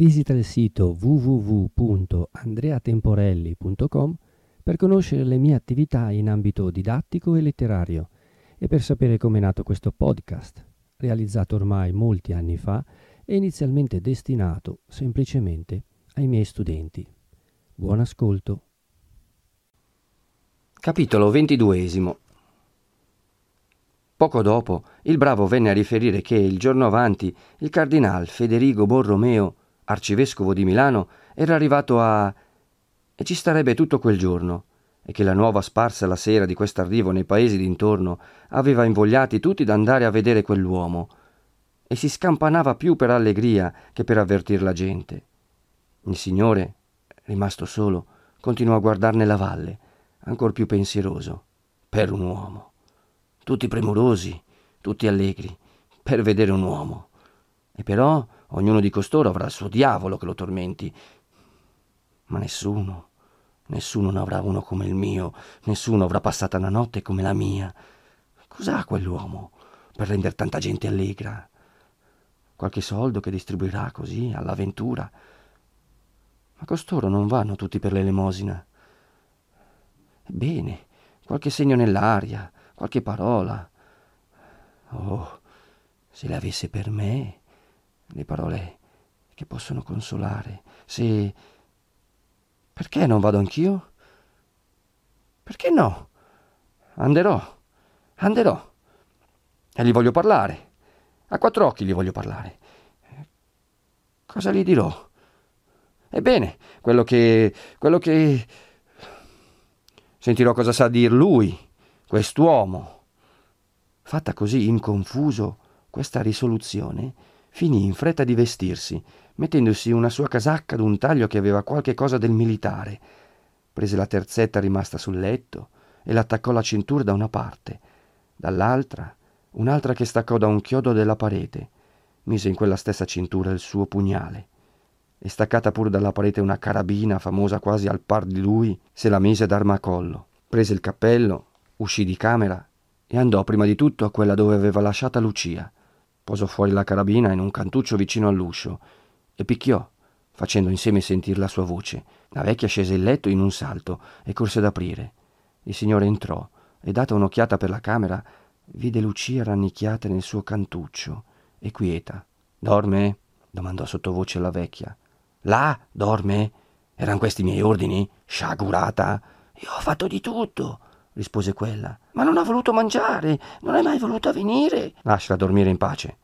Visita il sito www.andreatemporelli.com per conoscere le mie attività in ambito didattico e letterario e per sapere come è nato questo podcast, realizzato ormai molti anni fa e inizialmente destinato semplicemente ai miei studenti. Buon ascolto. Capitolo ventiduesimo Poco dopo il bravo venne a riferire che il giorno avanti il cardinal Federigo Borromeo arcivescovo di Milano, era arrivato a... e ci starebbe tutto quel giorno, e che la nuova sparsa la sera di quest'arrivo nei paesi d'intorno aveva invogliati tutti ad andare a vedere quell'uomo, e si scampanava più per allegria che per avvertir la gente. Il signore, rimasto solo, continuò a guardarne la valle, ancor più pensieroso, per un uomo. Tutti premurosi, tutti allegri, per vedere un uomo. E però Ognuno di costoro avrà il suo diavolo che lo tormenti. Ma nessuno, nessuno ne avrà uno come il mio, nessuno avrà passata una notte come la mia. Cos'ha quell'uomo per rendere tanta gente allegra? Qualche soldo che distribuirà così all'avventura. Ma costoro non vanno tutti per l'elemosina. Ebbene, qualche segno nell'aria, qualche parola. Oh, se le avesse per me le parole che possono consolare. Se... Perché non vado anch'io? Perché no? Anderò, anderò. E gli voglio parlare. A quattro occhi gli voglio parlare. Cosa gli dirò? Ebbene, quello che... quello che... Sentirò cosa sa dir lui, quest'uomo. Fatta così in confuso questa risoluzione, finì in fretta di vestirsi, mettendosi una sua casacca d'un taglio che aveva qualche cosa del militare. Prese la terzetta rimasta sul letto e l'attaccò alla cintura da una parte, dall'altra un'altra che staccò da un chiodo della parete. Mise in quella stessa cintura il suo pugnale. E staccata pure dalla parete una carabina famosa quasi al par di lui, se la mise d'armacollo. Prese il cappello, uscì di camera e andò prima di tutto a quella dove aveva lasciata Lucia Posò fuori la carabina in un cantuccio vicino all'uscio e picchiò, facendo insieme sentir la sua voce. La vecchia scese il letto in un salto e corse ad aprire. Il signore entrò e, data un'occhiata per la camera, vide Lucia rannicchiata nel suo cantuccio e quieta. Dorme? domandò sottovoce la vecchia. Là, dorme? Eran questi i miei ordini? Sciagurata? Io ho fatto di tutto rispose quella. Ma non ha voluto mangiare, non è mai voluta venire. Lasciala dormire in pace.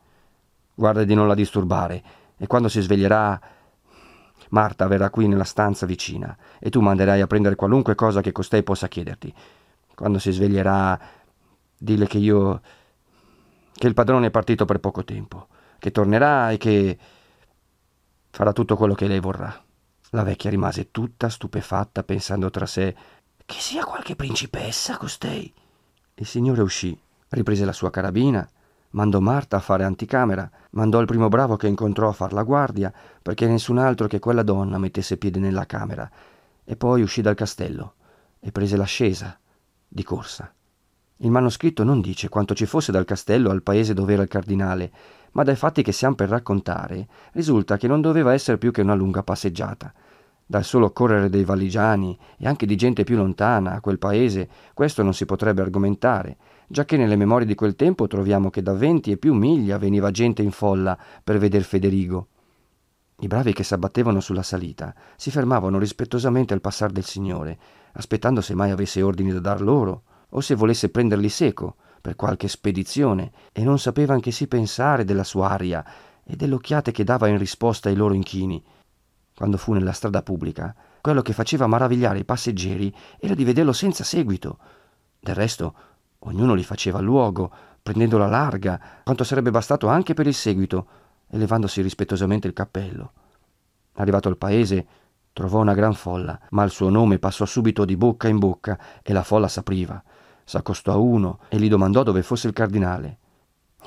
Guarda di non la disturbare, e quando si sveglierà. Marta verrà qui nella stanza vicina, e tu manderai a prendere qualunque cosa che costei possa chiederti. Quando si sveglierà, dille che io. che il padrone è partito per poco tempo, che tornerà e che. farà tutto quello che lei vorrà. La vecchia rimase tutta stupefatta, pensando tra sé che sia qualche principessa costei. Il signore uscì, riprese la sua carabina, mandò Marta a fare anticamera, mandò il primo bravo che incontrò a far la guardia, perché nessun altro che quella donna mettesse piede nella camera, e poi uscì dal castello e prese l'ascesa, di corsa. Il manoscritto non dice quanto ci fosse dal castello al paese dove era il cardinale, ma dai fatti che siamo per raccontare risulta che non doveva essere più che una lunga passeggiata dal solo correre dei valigiani e anche di gente più lontana a quel paese, questo non si potrebbe argomentare, giacché nelle memorie di quel tempo troviamo che da venti e più miglia veniva gente in folla per veder Federigo. I bravi che s'abbattevano sulla salita si fermavano rispettosamente al passar del Signore, aspettando se mai avesse ordini da dar loro, o se volesse prenderli seco per qualche spedizione, e non sapevan che si pensare della sua aria e delle occhiate che dava in risposta ai loro inchini, quando fu nella strada pubblica, quello che faceva maravigliare i passeggeri era di vederlo senza seguito. Del resto, ognuno gli faceva luogo, prendendola larga, quanto sarebbe bastato anche per il seguito, e levandosi rispettosamente il cappello. Arrivato al paese, trovò una gran folla, ma il suo nome passò subito di bocca in bocca e la folla s'apriva. S'accostò a uno e gli domandò dove fosse il cardinale.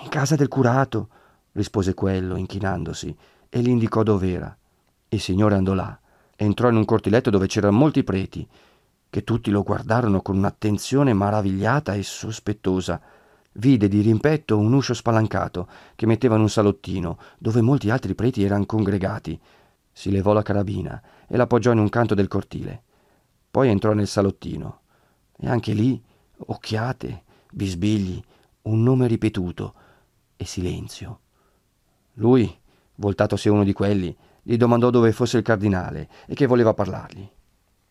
In casa del curato, rispose quello, inchinandosi, e gli indicò dov'era. Il signore andò là, entrò in un cortiletto dove c'erano molti preti, che tutti lo guardarono con un'attenzione maravigliata e sospettosa. Vide di rimpetto un uscio spalancato che metteva in un salottino, dove molti altri preti erano congregati. Si levò la carabina e l'appoggiò in un canto del cortile. Poi entrò nel salottino. E anche lì, occhiate, bisbigli, un nome ripetuto e silenzio. Lui, voltatosi a uno di quelli, gli domandò dove fosse il cardinale e che voleva parlargli.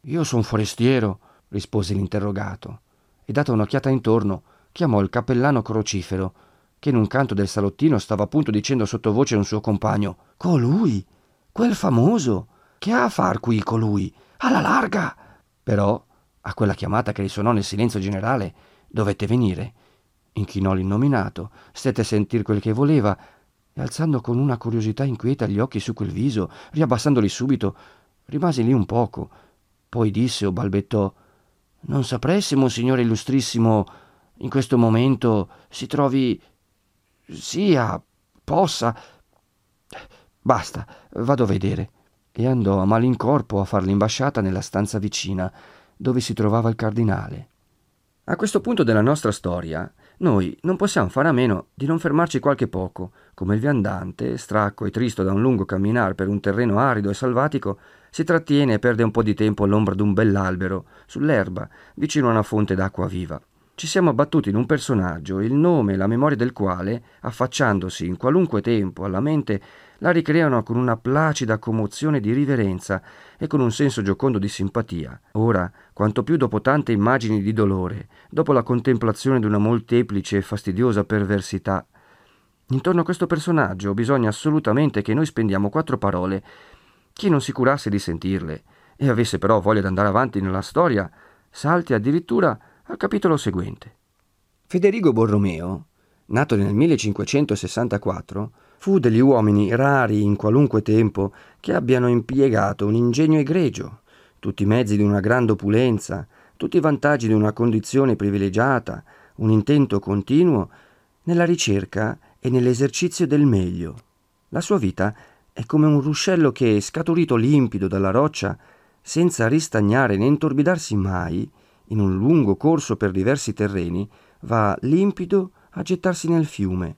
Io sono forestiero, rispose l'interrogato, e data un'occhiata intorno, chiamò il cappellano crocifero, che in un canto del salottino stava appunto dicendo sottovoce a un suo compagno Colui, quel famoso, che ha a far qui colui? Alla larga! Però, a quella chiamata che risuonò nel silenzio generale, dovette venire. Inchinò l'innominato, stette a sentir quel che voleva, alzando con una curiosità inquieta gli occhi su quel viso, riabbassandoli subito, rimase lì un poco. Poi disse o balbettò Non saprei se Monsignore Illustrissimo in questo momento si trovi sia possa. Basta, vado a vedere. E andò a malincorpo a far l'imbasciata nella stanza vicina, dove si trovava il cardinale. A questo punto della nostra storia, noi non possiamo fare a meno di non fermarci qualche poco, come il viandante, stracco e tristo da un lungo camminare per un terreno arido e salvatico, si trattiene e perde un po' di tempo all'ombra d'un bell'albero, sull'erba, vicino a una fonte d'acqua viva ci siamo abbattuti in un personaggio, il nome e la memoria del quale, affacciandosi in qualunque tempo alla mente, la ricreano con una placida commozione di riverenza e con un senso giocondo di simpatia. Ora, quanto più dopo tante immagini di dolore, dopo la contemplazione di una molteplice e fastidiosa perversità, intorno a questo personaggio bisogna assolutamente che noi spendiamo quattro parole. Chi non si curasse di sentirle e avesse però voglia di andare avanti nella storia, salti addirittura al capitolo seguente. Federigo Borromeo, nato nel 1564, fu degli uomini rari in qualunque tempo che abbiano impiegato un ingegno egregio, tutti i mezzi di una grande opulenza, tutti i vantaggi di una condizione privilegiata, un intento continuo nella ricerca e nell'esercizio del meglio. La sua vita è come un ruscello che, scaturito limpido dalla roccia, senza ristagnare né intorbidarsi mai, in un lungo corso per diversi terreni, va limpido a gettarsi nel fiume.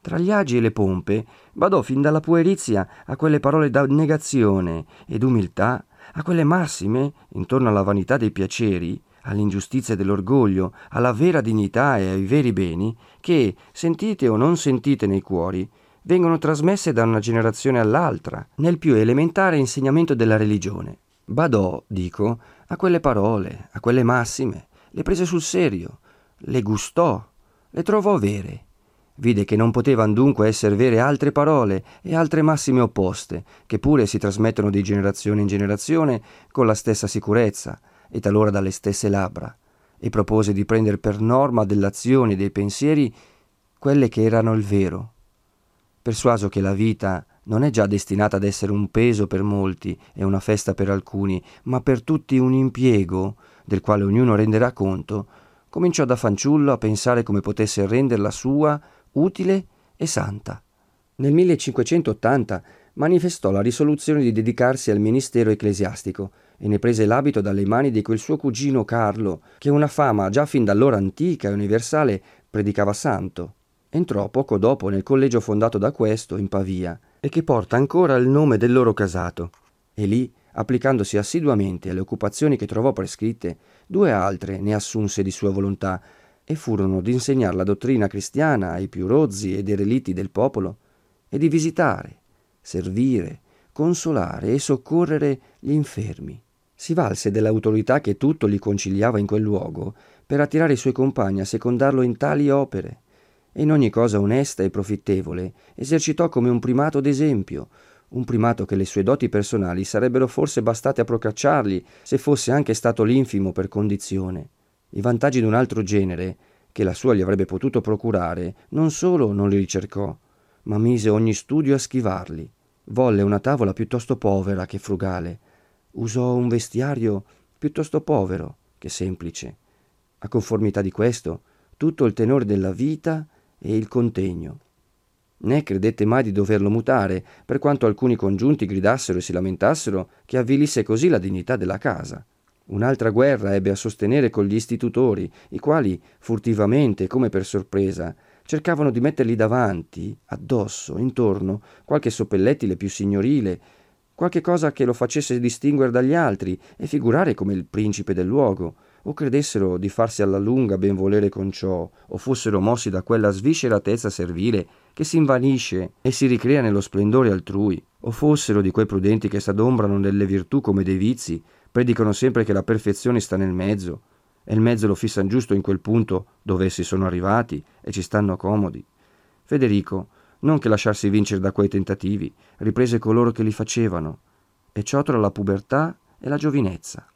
Tra gli agi e le pompe badò fin dalla puerizia a quelle parole d'abnegazione ed umiltà, a quelle massime, intorno alla vanità dei piaceri, all'ingiustizia dell'orgoglio, alla vera dignità e ai veri beni, che, sentite o non sentite nei cuori, vengono trasmesse da una generazione all'altra, nel più elementare insegnamento della religione. Badò, dico, a quelle parole, a quelle massime, le prese sul serio, le gustò, le trovò vere. Vide che non potevano dunque essere vere altre parole e altre massime opposte, che pure si trasmettono di generazione in generazione con la stessa sicurezza e talora dalle stesse labbra, e propose di prendere per norma dell'azione e dei pensieri quelle che erano il vero. Persuaso che la vita non è già destinata ad essere un peso per molti e una festa per alcuni, ma per tutti un impiego del quale ognuno renderà conto, cominciò da fanciullo a pensare come potesse renderla sua utile e santa. Nel 1580 manifestò la risoluzione di dedicarsi al ministero ecclesiastico e ne prese l'abito dalle mani di quel suo cugino Carlo, che una fama già fin d'allora antica e universale predicava santo. Entrò poco dopo nel collegio fondato da questo in Pavia e che porta ancora il nome del loro casato. E lì, applicandosi assiduamente alle occupazioni che trovò prescritte, due altre ne assunse di sua volontà, e furono di insegnare la dottrina cristiana ai più rozzi ed ereliti del popolo, e di visitare, servire, consolare e soccorrere gli infermi. Si valse dell'autorità che tutto gli conciliava in quel luogo per attirare i suoi compagni a secondarlo in tali opere, e in ogni cosa onesta e profittevole esercitò come un primato d'esempio, un primato che le sue doti personali sarebbero forse bastate a procacciargli se fosse anche stato l'infimo per condizione. I vantaggi d'un altro genere, che la sua gli avrebbe potuto procurare, non solo non li ricercò, ma mise ogni studio a schivarli. Volle una tavola piuttosto povera che frugale, usò un vestiario piuttosto povero che semplice. A conformità di questo, tutto il tenore della vita e il contegno. Né credette mai di doverlo mutare, per quanto alcuni congiunti gridassero e si lamentassero che avvilisse così la dignità della casa. Un'altra guerra ebbe a sostenere con gli istitutori, i quali, furtivamente, come per sorpresa, cercavano di mettergli davanti, addosso, intorno, qualche soppellettile più signorile, qualche cosa che lo facesse distinguere dagli altri e figurare come il principe del luogo, o credessero di farsi alla lunga ben volere con ciò, o fossero mossi da quella svisceratezza servile che si invanisce e si ricrea nello splendore altrui, o fossero di quei prudenti che s'adombrano nelle virtù come dei vizi, predicano sempre che la perfezione sta nel mezzo, e il mezzo lo fissano giusto in quel punto dove essi sono arrivati e ci stanno comodi. Federico, non che lasciarsi vincere da quei tentativi, riprese coloro che li facevano, e ciò tra la pubertà e la giovinezza,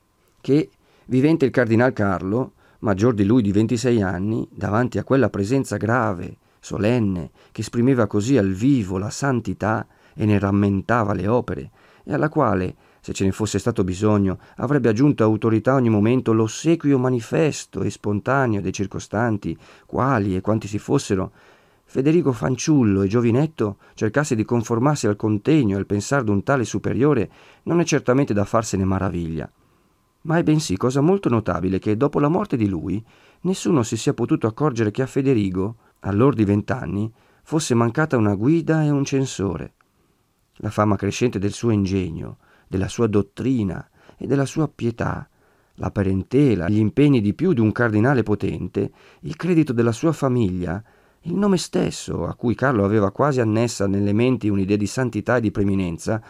che, vivente il cardinal Carlo, maggior di lui di 26 anni, davanti a quella presenza grave, solenne, che esprimeva così al vivo la santità e ne rammentava le opere, e alla quale, se ce ne fosse stato bisogno, avrebbe aggiunto autorità ogni momento l'ossequio manifesto e spontaneo dei circostanti, quali e quanti si fossero, Federico fanciullo e giovinetto cercasse di conformarsi al contegno e al pensar d'un tale superiore non è certamente da farsene maraviglia. Ma è bensì cosa molto notabile che dopo la morte di lui nessuno si sia potuto accorgere che a Federico, all'or di vent'anni, fosse mancata una guida e un censore. La fama crescente del suo ingegno, della sua dottrina e della sua pietà, la parentela, gli impegni di più di un cardinale potente, il credito della sua famiglia, il nome stesso, a cui Carlo aveva quasi annessa nelle menti un'idea di santità e di preminenza,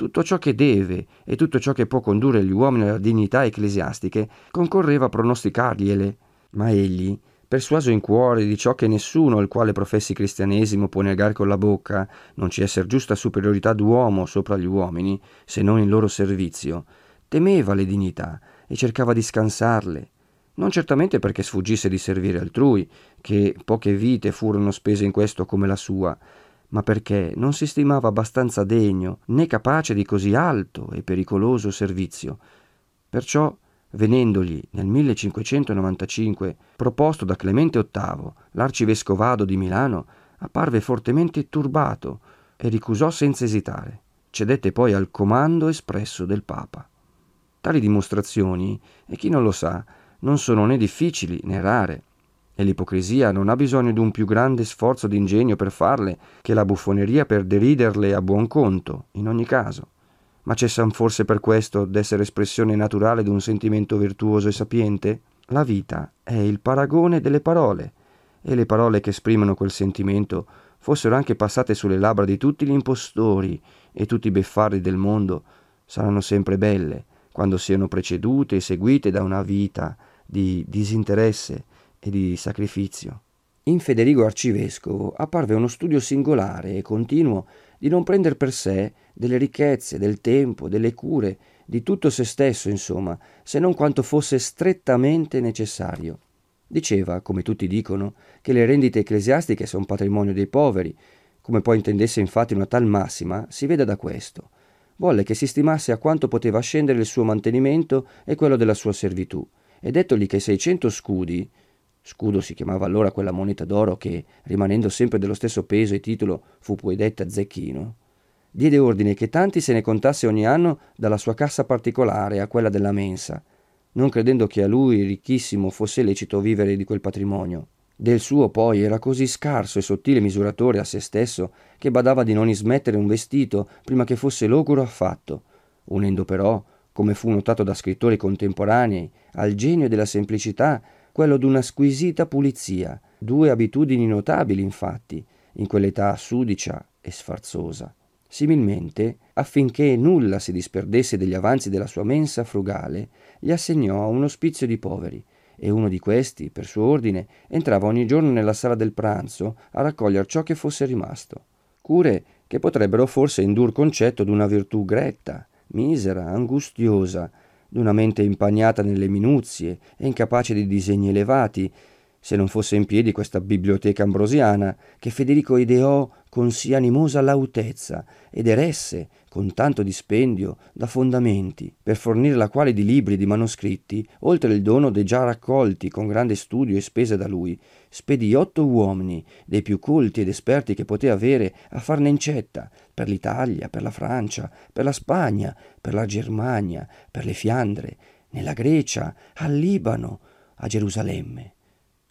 tutto ciò che deve e tutto ciò che può condurre gli uomini alla dignità ecclesiastiche, concorreva a pronosticargliele. Ma egli, persuaso in cuore di ciò che nessuno il quale professi cristianesimo può negare con la bocca, non ci esser giusta superiorità d'uomo sopra gli uomini, se non in loro servizio, temeva le dignità e cercava di scansarle, non certamente perché sfuggisse di servire altrui, che poche vite furono spese in questo come la sua, ma perché non si stimava abbastanza degno né capace di così alto e pericoloso servizio. Perciò, venendogli nel 1595 proposto da Clemente VIII l'arcivescovado di Milano, apparve fortemente turbato e ricusò senza esitare. Cedette poi al comando espresso del Papa. Tali dimostrazioni, e chi non lo sa, non sono né difficili né rare, e l'ipocrisia non ha bisogno di un più grande sforzo d'ingegno per farle che la buffoneria per deriderle a buon conto, in ogni caso. Ma cessan forse per questo d'essere espressione naturale d'un sentimento virtuoso e sapiente? La vita è il paragone delle parole, e le parole che esprimono quel sentimento fossero anche passate sulle labbra di tutti gli impostori e tutti i beffardi del mondo, saranno sempre belle, quando siano precedute e seguite da una vita di disinteresse e di sacrificio. In Federico Arcivescovo apparve uno studio singolare e continuo di non prendere per sé delle ricchezze, del tempo, delle cure, di tutto se stesso, insomma, se non quanto fosse strettamente necessario. Diceva, come tutti dicono, che le rendite ecclesiastiche sono patrimonio dei poveri, come poi intendesse infatti una tal massima, si veda da questo. Volle che si stimasse a quanto poteva scendere il suo mantenimento e quello della sua servitù, e dettogli che 600 scudi, scudo si chiamava allora quella moneta d'oro che, rimanendo sempre dello stesso peso e titolo, fu poi detta zecchino, diede ordine che tanti se ne contasse ogni anno dalla sua cassa particolare a quella della mensa, non credendo che a lui, ricchissimo, fosse lecito vivere di quel patrimonio. Del suo poi era così scarso e sottile misuratore a se stesso che badava di non ismettere un vestito prima che fosse logoro affatto, unendo però come fu notato da scrittori contemporanei, al genio della semplicità quello d'una squisita pulizia, due abitudini notabili infatti, in quell'età sudicia e sfarzosa. Similmente, affinché nulla si disperdesse degli avanzi della sua mensa frugale, gli assegnò un ospizio di poveri, e uno di questi, per suo ordine, entrava ogni giorno nella sala del pranzo a raccogliere ciò che fosse rimasto. Cure che potrebbero forse indur concetto d'una virtù gretta, misera, angustiosa, d'una mente impagnata nelle minuzie e incapace di disegni elevati, se non fosse in piedi questa biblioteca ambrosiana che Federico ideò con sì animosa lautezza ed eresse con tanto dispendio da fondamenti, per fornire la quale di libri e di manoscritti, oltre il dono dei già raccolti con grande studio e spese da lui, spedì otto uomini, dei più colti ed esperti che poté avere, a farne incetta, per l'Italia, per la Francia, per la Spagna, per la Germania, per le Fiandre, nella Grecia, al Libano, a Gerusalemme.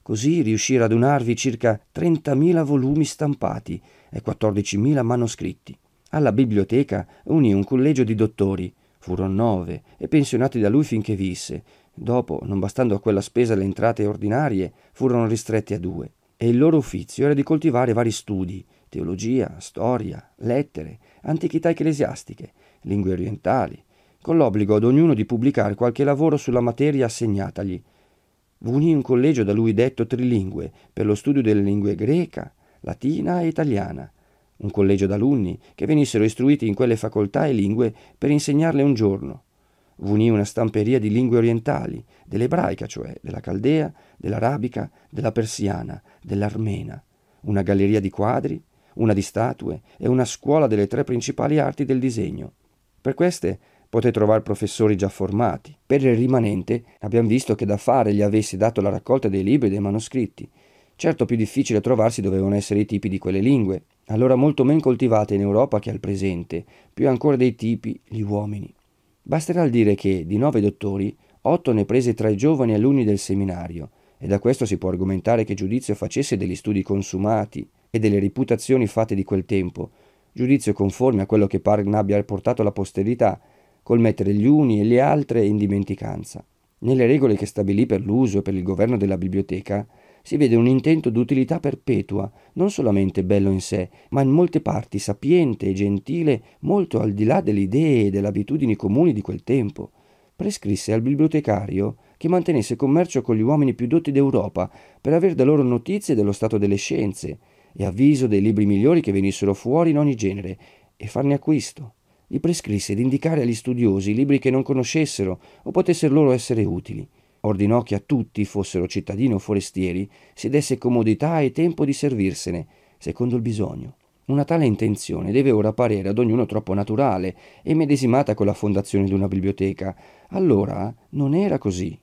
Così riuscì a radunarvi circa 30.000 volumi stampati e 14.000 manoscritti Alla biblioteca unì un collegio di dottori, furono nove, e pensionati da lui finché visse. Dopo, non bastando a quella spesa le entrate ordinarie, furono ristretti a due. E il loro ufficio era di coltivare vari studi, teologia, storia, lettere, antichità ecclesiastiche, lingue orientali, con l'obbligo ad ognuno di pubblicare qualche lavoro sulla materia assegnatagli. Unì un collegio da lui detto trilingue per lo studio delle lingue greca, latina e italiana, un collegio d'alunni che venissero istruiti in quelle facoltà e lingue per insegnarle un giorno. Unì una stamperia di lingue orientali, dell'ebraica cioè, della caldea, dell'arabica, della persiana, dell'armena, una galleria di quadri, una di statue e una scuola delle tre principali arti del disegno. Per queste poté trovare professori già formati. Per il rimanente abbiamo visto che da fare gli avessi dato la raccolta dei libri e dei manoscritti. Certo più difficile trovarsi dovevano essere i tipi di quelle lingue, allora molto men coltivate in Europa che al presente, più ancora dei tipi gli uomini. Basterà il dire che, di nove dottori, otto ne prese tra i giovani alunni del seminario, e da questo si può argomentare che giudizio facesse degli studi consumati e delle reputazioni fatte di quel tempo, giudizio conforme a quello che pare abbia portato la posterità, col mettere gli uni e gli altri in dimenticanza. Nelle regole che stabilì per l'uso e per il governo della biblioteca si vede un intento d'utilità perpetua, non solamente bello in sé, ma in molte parti sapiente e gentile, molto al di là delle idee e delle abitudini comuni di quel tempo. Prescrisse al bibliotecario che mantenesse commercio con gli uomini più dotti d'Europa per aver da loro notizie dello stato delle scienze e avviso dei libri migliori che venissero fuori in ogni genere e farne acquisto gli prescrisse di indicare agli studiosi libri che non conoscessero o potessero loro essere utili. Ordinò che a tutti, fossero cittadini o forestieri, si desse comodità e tempo di servirsene, secondo il bisogno. Una tale intenzione deve ora parere ad ognuno troppo naturale e medesimata con la fondazione di una biblioteca. Allora non era così.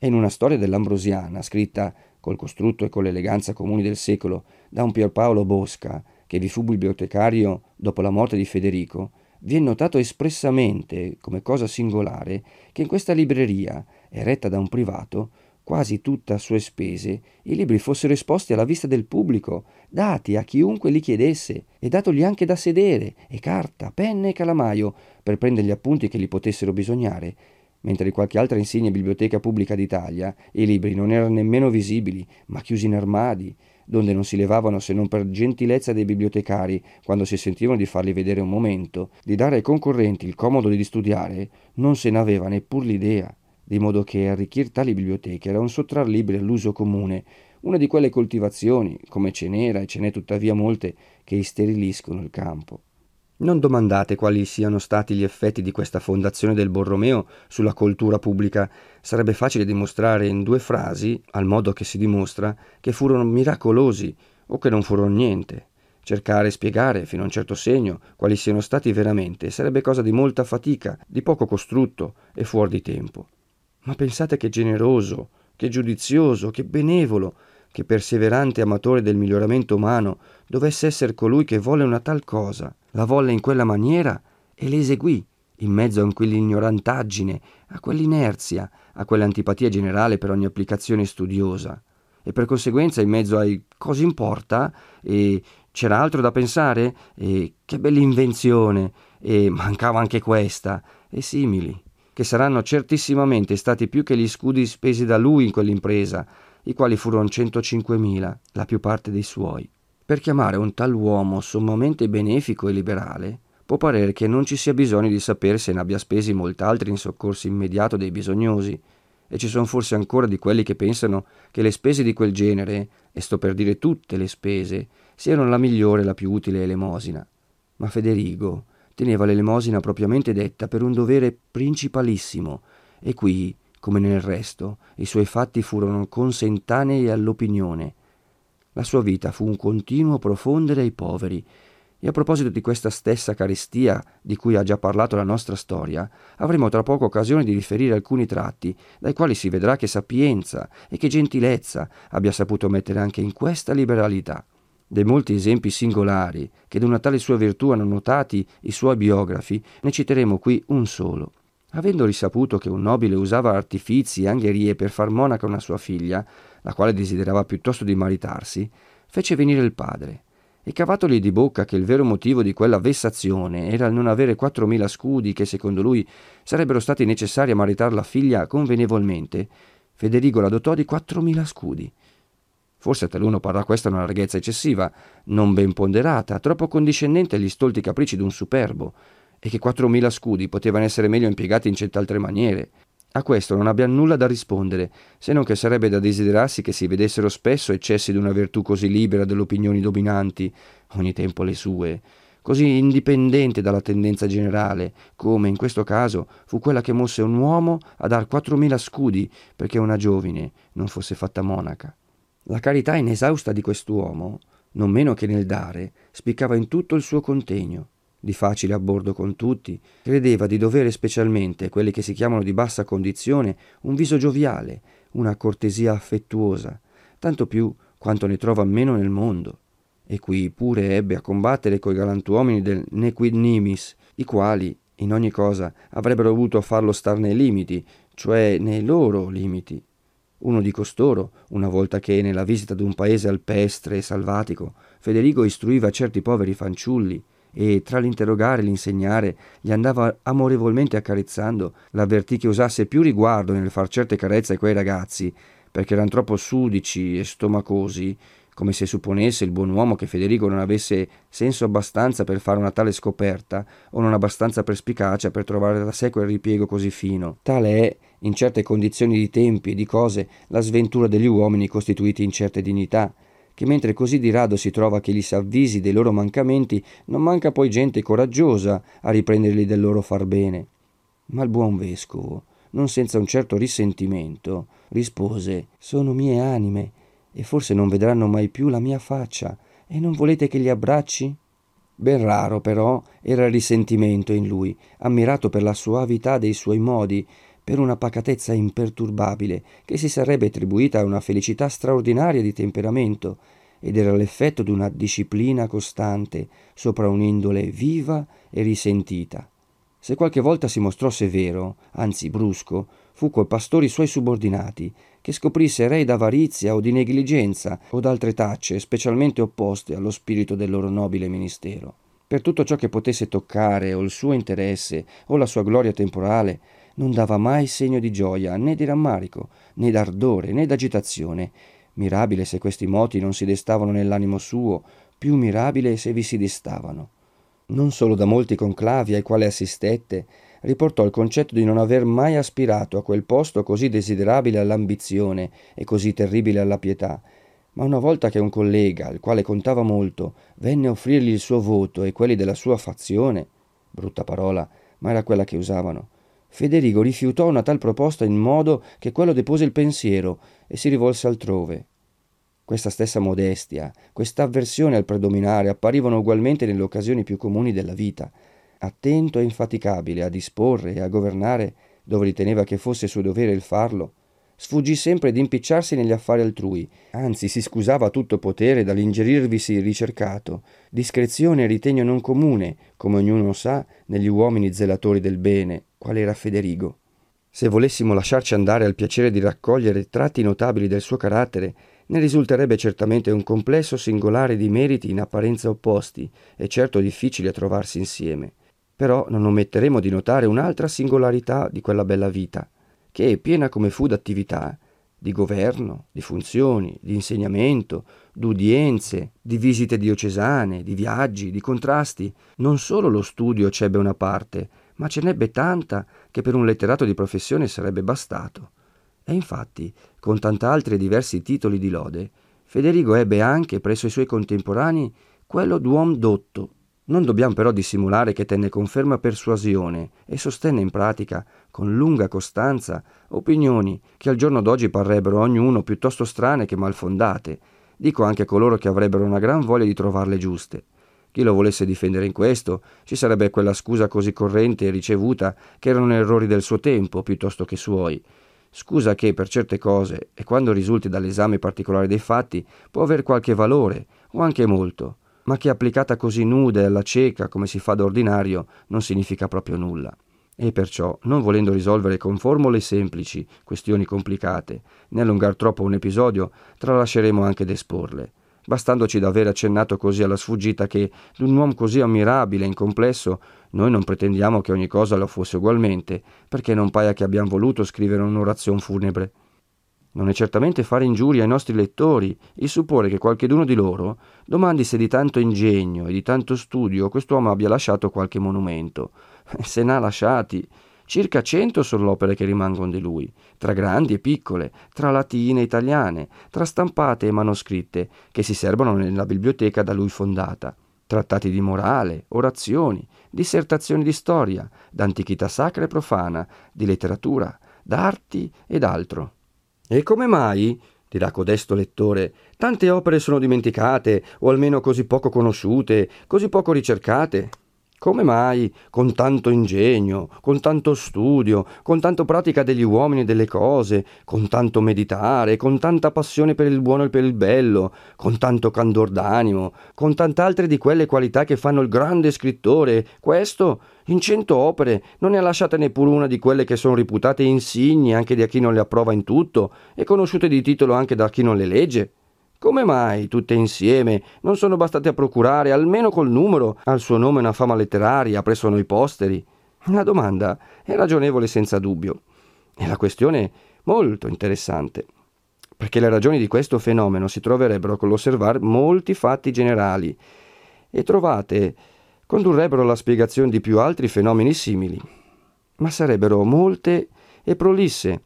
E in una storia dell'Ambrosiana, scritta col costrutto e con l'eleganza comuni del secolo da un Pierpaolo Bosca, che vi fu bibliotecario dopo la morte di Federico, vi notato espressamente, come cosa singolare, che in questa libreria, eretta da un privato, quasi tutta a sue spese, i libri fossero esposti alla vista del pubblico, dati a chiunque li chiedesse, e datogli anche da sedere, e carta, penna e calamaio, per prendere gli appunti che gli potessero bisognare, mentre in qualche altra insigne biblioteca pubblica d'Italia i libri non erano nemmeno visibili, ma chiusi in armadi, donde non si levavano se non per gentilezza dei bibliotecari, quando si sentivano di farli vedere un momento, di dare ai concorrenti il comodo di studiare, non se n'aveva neppur l'idea, di modo che arricchir tali biblioteche era un sottrar libri all'uso comune, una di quelle coltivazioni, come ce n'era e ce n'è tuttavia molte, che isteriliscono il campo. Non domandate quali siano stati gli effetti di questa fondazione del Borromeo sulla cultura pubblica. Sarebbe facile dimostrare in due frasi, al modo che si dimostra, che furono miracolosi o che non furono niente. Cercare e spiegare, fino a un certo segno, quali siano stati veramente sarebbe cosa di molta fatica, di poco costrutto e fuori di tempo. Ma pensate che generoso, che giudizioso, che benevolo, che perseverante amatore del miglioramento umano dovesse essere colui che volle una tal cosa la volle in quella maniera e l'eseguì, in mezzo a quell'ignorantaggine, a quell'inerzia, a quell'antipatia generale per ogni applicazione studiosa. E per conseguenza, in mezzo ai cosa importa, e c'era altro da pensare, e che bella invenzione, e mancava anche questa, e simili, che saranno certissimamente stati più che gli scudi spesi da lui in quell'impresa, i quali furono 105.000, la più parte dei suoi. Per chiamare un tal uomo sommamente benefico e liberale, può parere che non ci sia bisogno di sapere se ne abbia spesi molt'altri in soccorso immediato dei bisognosi, e ci sono forse ancora di quelli che pensano che le spese di quel genere, e sto per dire tutte le spese, siano la migliore la più utile elemosina. Ma Federigo teneva l'elemosina propriamente detta per un dovere principalissimo, e qui, come nel resto, i suoi fatti furono consentanei all'opinione, la sua vita fu un continuo profondere ai poveri, e a proposito di questa stessa carestia di cui ha già parlato la nostra storia, avremo tra poco occasione di riferire alcuni tratti, dai quali si vedrà che sapienza e che gentilezza abbia saputo mettere anche in questa liberalità. Dei molti esempi singolari che di una tale sua virtù hanno notati i suoi biografi, ne citeremo qui un solo. Avendo risaputo che un nobile usava artifizi e angherie per far monaca una sua figlia, la quale desiderava piuttosto di maritarsi, fece venire il padre e cavatogli di bocca che il vero motivo di quella vessazione era il non avere quattromila scudi che secondo lui sarebbero stati necessari a maritar la figlia convenevolmente, Federigo la dotò di quattromila scudi. Forse a taluno parrà questa una larghezza eccessiva, non ben ponderata, troppo condiscendente agli stolti capricci d'un superbo, e che quattromila scudi potevano essere meglio impiegati in cent'altre maniere. A questo non abbia nulla da rispondere, se non che sarebbe da desiderarsi che si vedessero spesso eccessi di una virtù così libera delle opinioni dominanti, ogni tempo le sue, così indipendente dalla tendenza generale, come in questo caso fu quella che mosse un uomo a dar quattromila scudi perché una giovine non fosse fatta monaca. La carità inesausta di quest'uomo, non meno che nel dare, spiccava in tutto il suo contegno. Di facile a bordo con tutti, credeva di dovere specialmente a quelli che si chiamano di bassa condizione un viso gioviale, una cortesia affettuosa, tanto più quanto ne trova meno nel mondo. E qui pure ebbe a combattere coi galantuomini del Nequid Nimis, i quali, in ogni cosa, avrebbero voluto farlo star nei limiti, cioè nei loro limiti, uno di costoro, una volta che, nella visita d'un paese alpestre e salvatico, Federigo istruiva certi poveri fanciulli e, tra l'interrogare e l'insegnare, gli andava amorevolmente accarezzando, l'avvertì che usasse più riguardo nel far certe carezze a quei ragazzi, perché erano troppo sudici e stomacosi, come se supponesse il buon uomo che Federigo non avesse senso abbastanza per fare una tale scoperta o non abbastanza perspicacia per trovare da sé quel ripiego così fino. Tale è in certe condizioni di tempi e di cose, la sventura degli uomini costituiti in certe dignità, che mentre così di rado si trova che li s'avvisi dei loro mancamenti, non manca poi gente coraggiosa a riprenderli del loro far bene. Ma il buon vescovo, non senza un certo risentimento, rispose Sono mie anime, e forse non vedranno mai più la mia faccia, e non volete che li abbracci? Ben raro, però, era il risentimento in lui, ammirato per la suavità dei suoi modi, per una pacatezza imperturbabile che si sarebbe attribuita a una felicità straordinaria di temperamento ed era l'effetto di una disciplina costante sopra un'indole viva e risentita. Se qualche volta si mostrò severo, anzi brusco, fu col pastori suoi subordinati, che scoprisse rei d'avarizia o di negligenza o d'altre tacce specialmente opposte allo spirito del loro nobile ministero. Per tutto ciò che potesse toccare o il suo interesse o la sua gloria temporale, non dava mai segno di gioia, né di rammarico, né d'ardore, né d'agitazione. Mirabile se questi moti non si destavano nell'animo suo, più mirabile se vi si destavano. Non solo da molti conclavi ai quali assistette, riportò il concetto di non aver mai aspirato a quel posto così desiderabile all'ambizione e così terribile alla pietà, ma una volta che un collega, al quale contava molto, venne a offrirgli il suo voto e quelli della sua fazione, brutta parola, ma era quella che usavano, Federigo rifiutò una tal proposta in modo che quello depose il pensiero e si rivolse altrove. Questa stessa modestia, questa avversione al predominare apparivano ugualmente nelle occasioni più comuni della vita. Attento e infaticabile a disporre e a governare dove riteneva che fosse suo dovere il farlo, sfuggì sempre di impicciarsi negli affari altrui, anzi si scusava a tutto potere dall'ingerirvisi ricercato, discrezione e ritegno non comune, come ognuno sa, negli uomini zelatori del bene, qual era Federigo. Se volessimo lasciarci andare al piacere di raccogliere tratti notabili del suo carattere, ne risulterebbe certamente un complesso singolare di meriti in apparenza opposti e certo difficili a trovarsi insieme. Però non ometteremo di notare un'altra singolarità di quella bella vita, che, piena come fu d'attività, di governo, di funzioni, di insegnamento, d'udienze, di visite diocesane, di viaggi, di contrasti, non solo lo studio c'ebbe una parte, ma ce n'ebbe tanta che per un letterato di professione sarebbe bastato. E infatti, con tant'altri e diversi titoli di lode, Federigo ebbe anche presso i suoi contemporanei quello d'uom dotto. Non dobbiamo però dissimulare che tenne con ferma persuasione e sostenne in pratica, con lunga costanza, opinioni che al giorno d'oggi parrebbero ognuno piuttosto strane che malfondate, dico anche a coloro che avrebbero una gran voglia di trovarle giuste. Chi lo volesse difendere in questo, ci sarebbe quella scusa così corrente e ricevuta che erano errori del suo tempo piuttosto che suoi. Scusa che per certe cose, e quando risulti dall'esame particolare dei fatti, può aver qualche valore, o anche molto, ma che applicata così nuda e alla cieca come si fa d'ordinario, non significa proprio nulla. E perciò, non volendo risolvere con formule semplici questioni complicate, né allungar troppo un episodio, tralasceremo anche d'esporle bastandoci da aver accennato così alla sfuggita che d'un uomo così ammirabile e incomplesso noi non pretendiamo che ogni cosa lo fosse ugualmente, perché non paia che abbiamo voluto scrivere un'orazione funebre. Non è certamente fare ingiuria ai nostri lettori il supporre che qualcheduno di loro domandi se di tanto ingegno e di tanto studio quest'uomo abbia lasciato qualche monumento. Se n'ha lasciati. Circa cento sono le opere che rimangono di lui, tra grandi e piccole, tra latine e italiane, tra stampate e manoscritte, che si servono nella biblioteca da lui fondata. Trattati di morale, orazioni, dissertazioni di storia, d'antichità sacra e profana, di letteratura, d'arti ed altro. E come mai, dirà codesto lettore, tante opere sono dimenticate, o almeno così poco conosciute, così poco ricercate? Come mai, con tanto ingegno, con tanto studio, con tanto pratica degli uomini e delle cose, con tanto meditare, con tanta passione per il buono e per il bello, con tanto candor d'animo, con tant'altre di quelle qualità che fanno il grande scrittore, questo, in cento opere, non ne ha lasciata neppure una di quelle che sono riputate insigni anche da chi non le approva in tutto e conosciute di titolo anche da chi non le legge? Come mai tutte insieme non sono bastate a procurare, almeno col numero, al suo nome una fama letteraria presso noi posteri? La domanda è ragionevole senza dubbio. E la questione molto interessante, perché le ragioni di questo fenomeno si troverebbero con l'osservare molti fatti generali. E trovate condurrebbero alla spiegazione di più altri fenomeni simili, ma sarebbero molte e prolisse.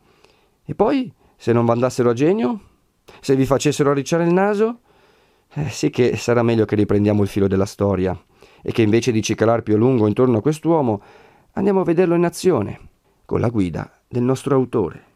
E poi, se non mandassero a genio, se vi facessero arricciare il naso? Eh, sì che sarà meglio che riprendiamo il filo della storia e che invece di cicalar più a lungo intorno a quest'uomo andiamo a vederlo in azione, con la guida del nostro autore.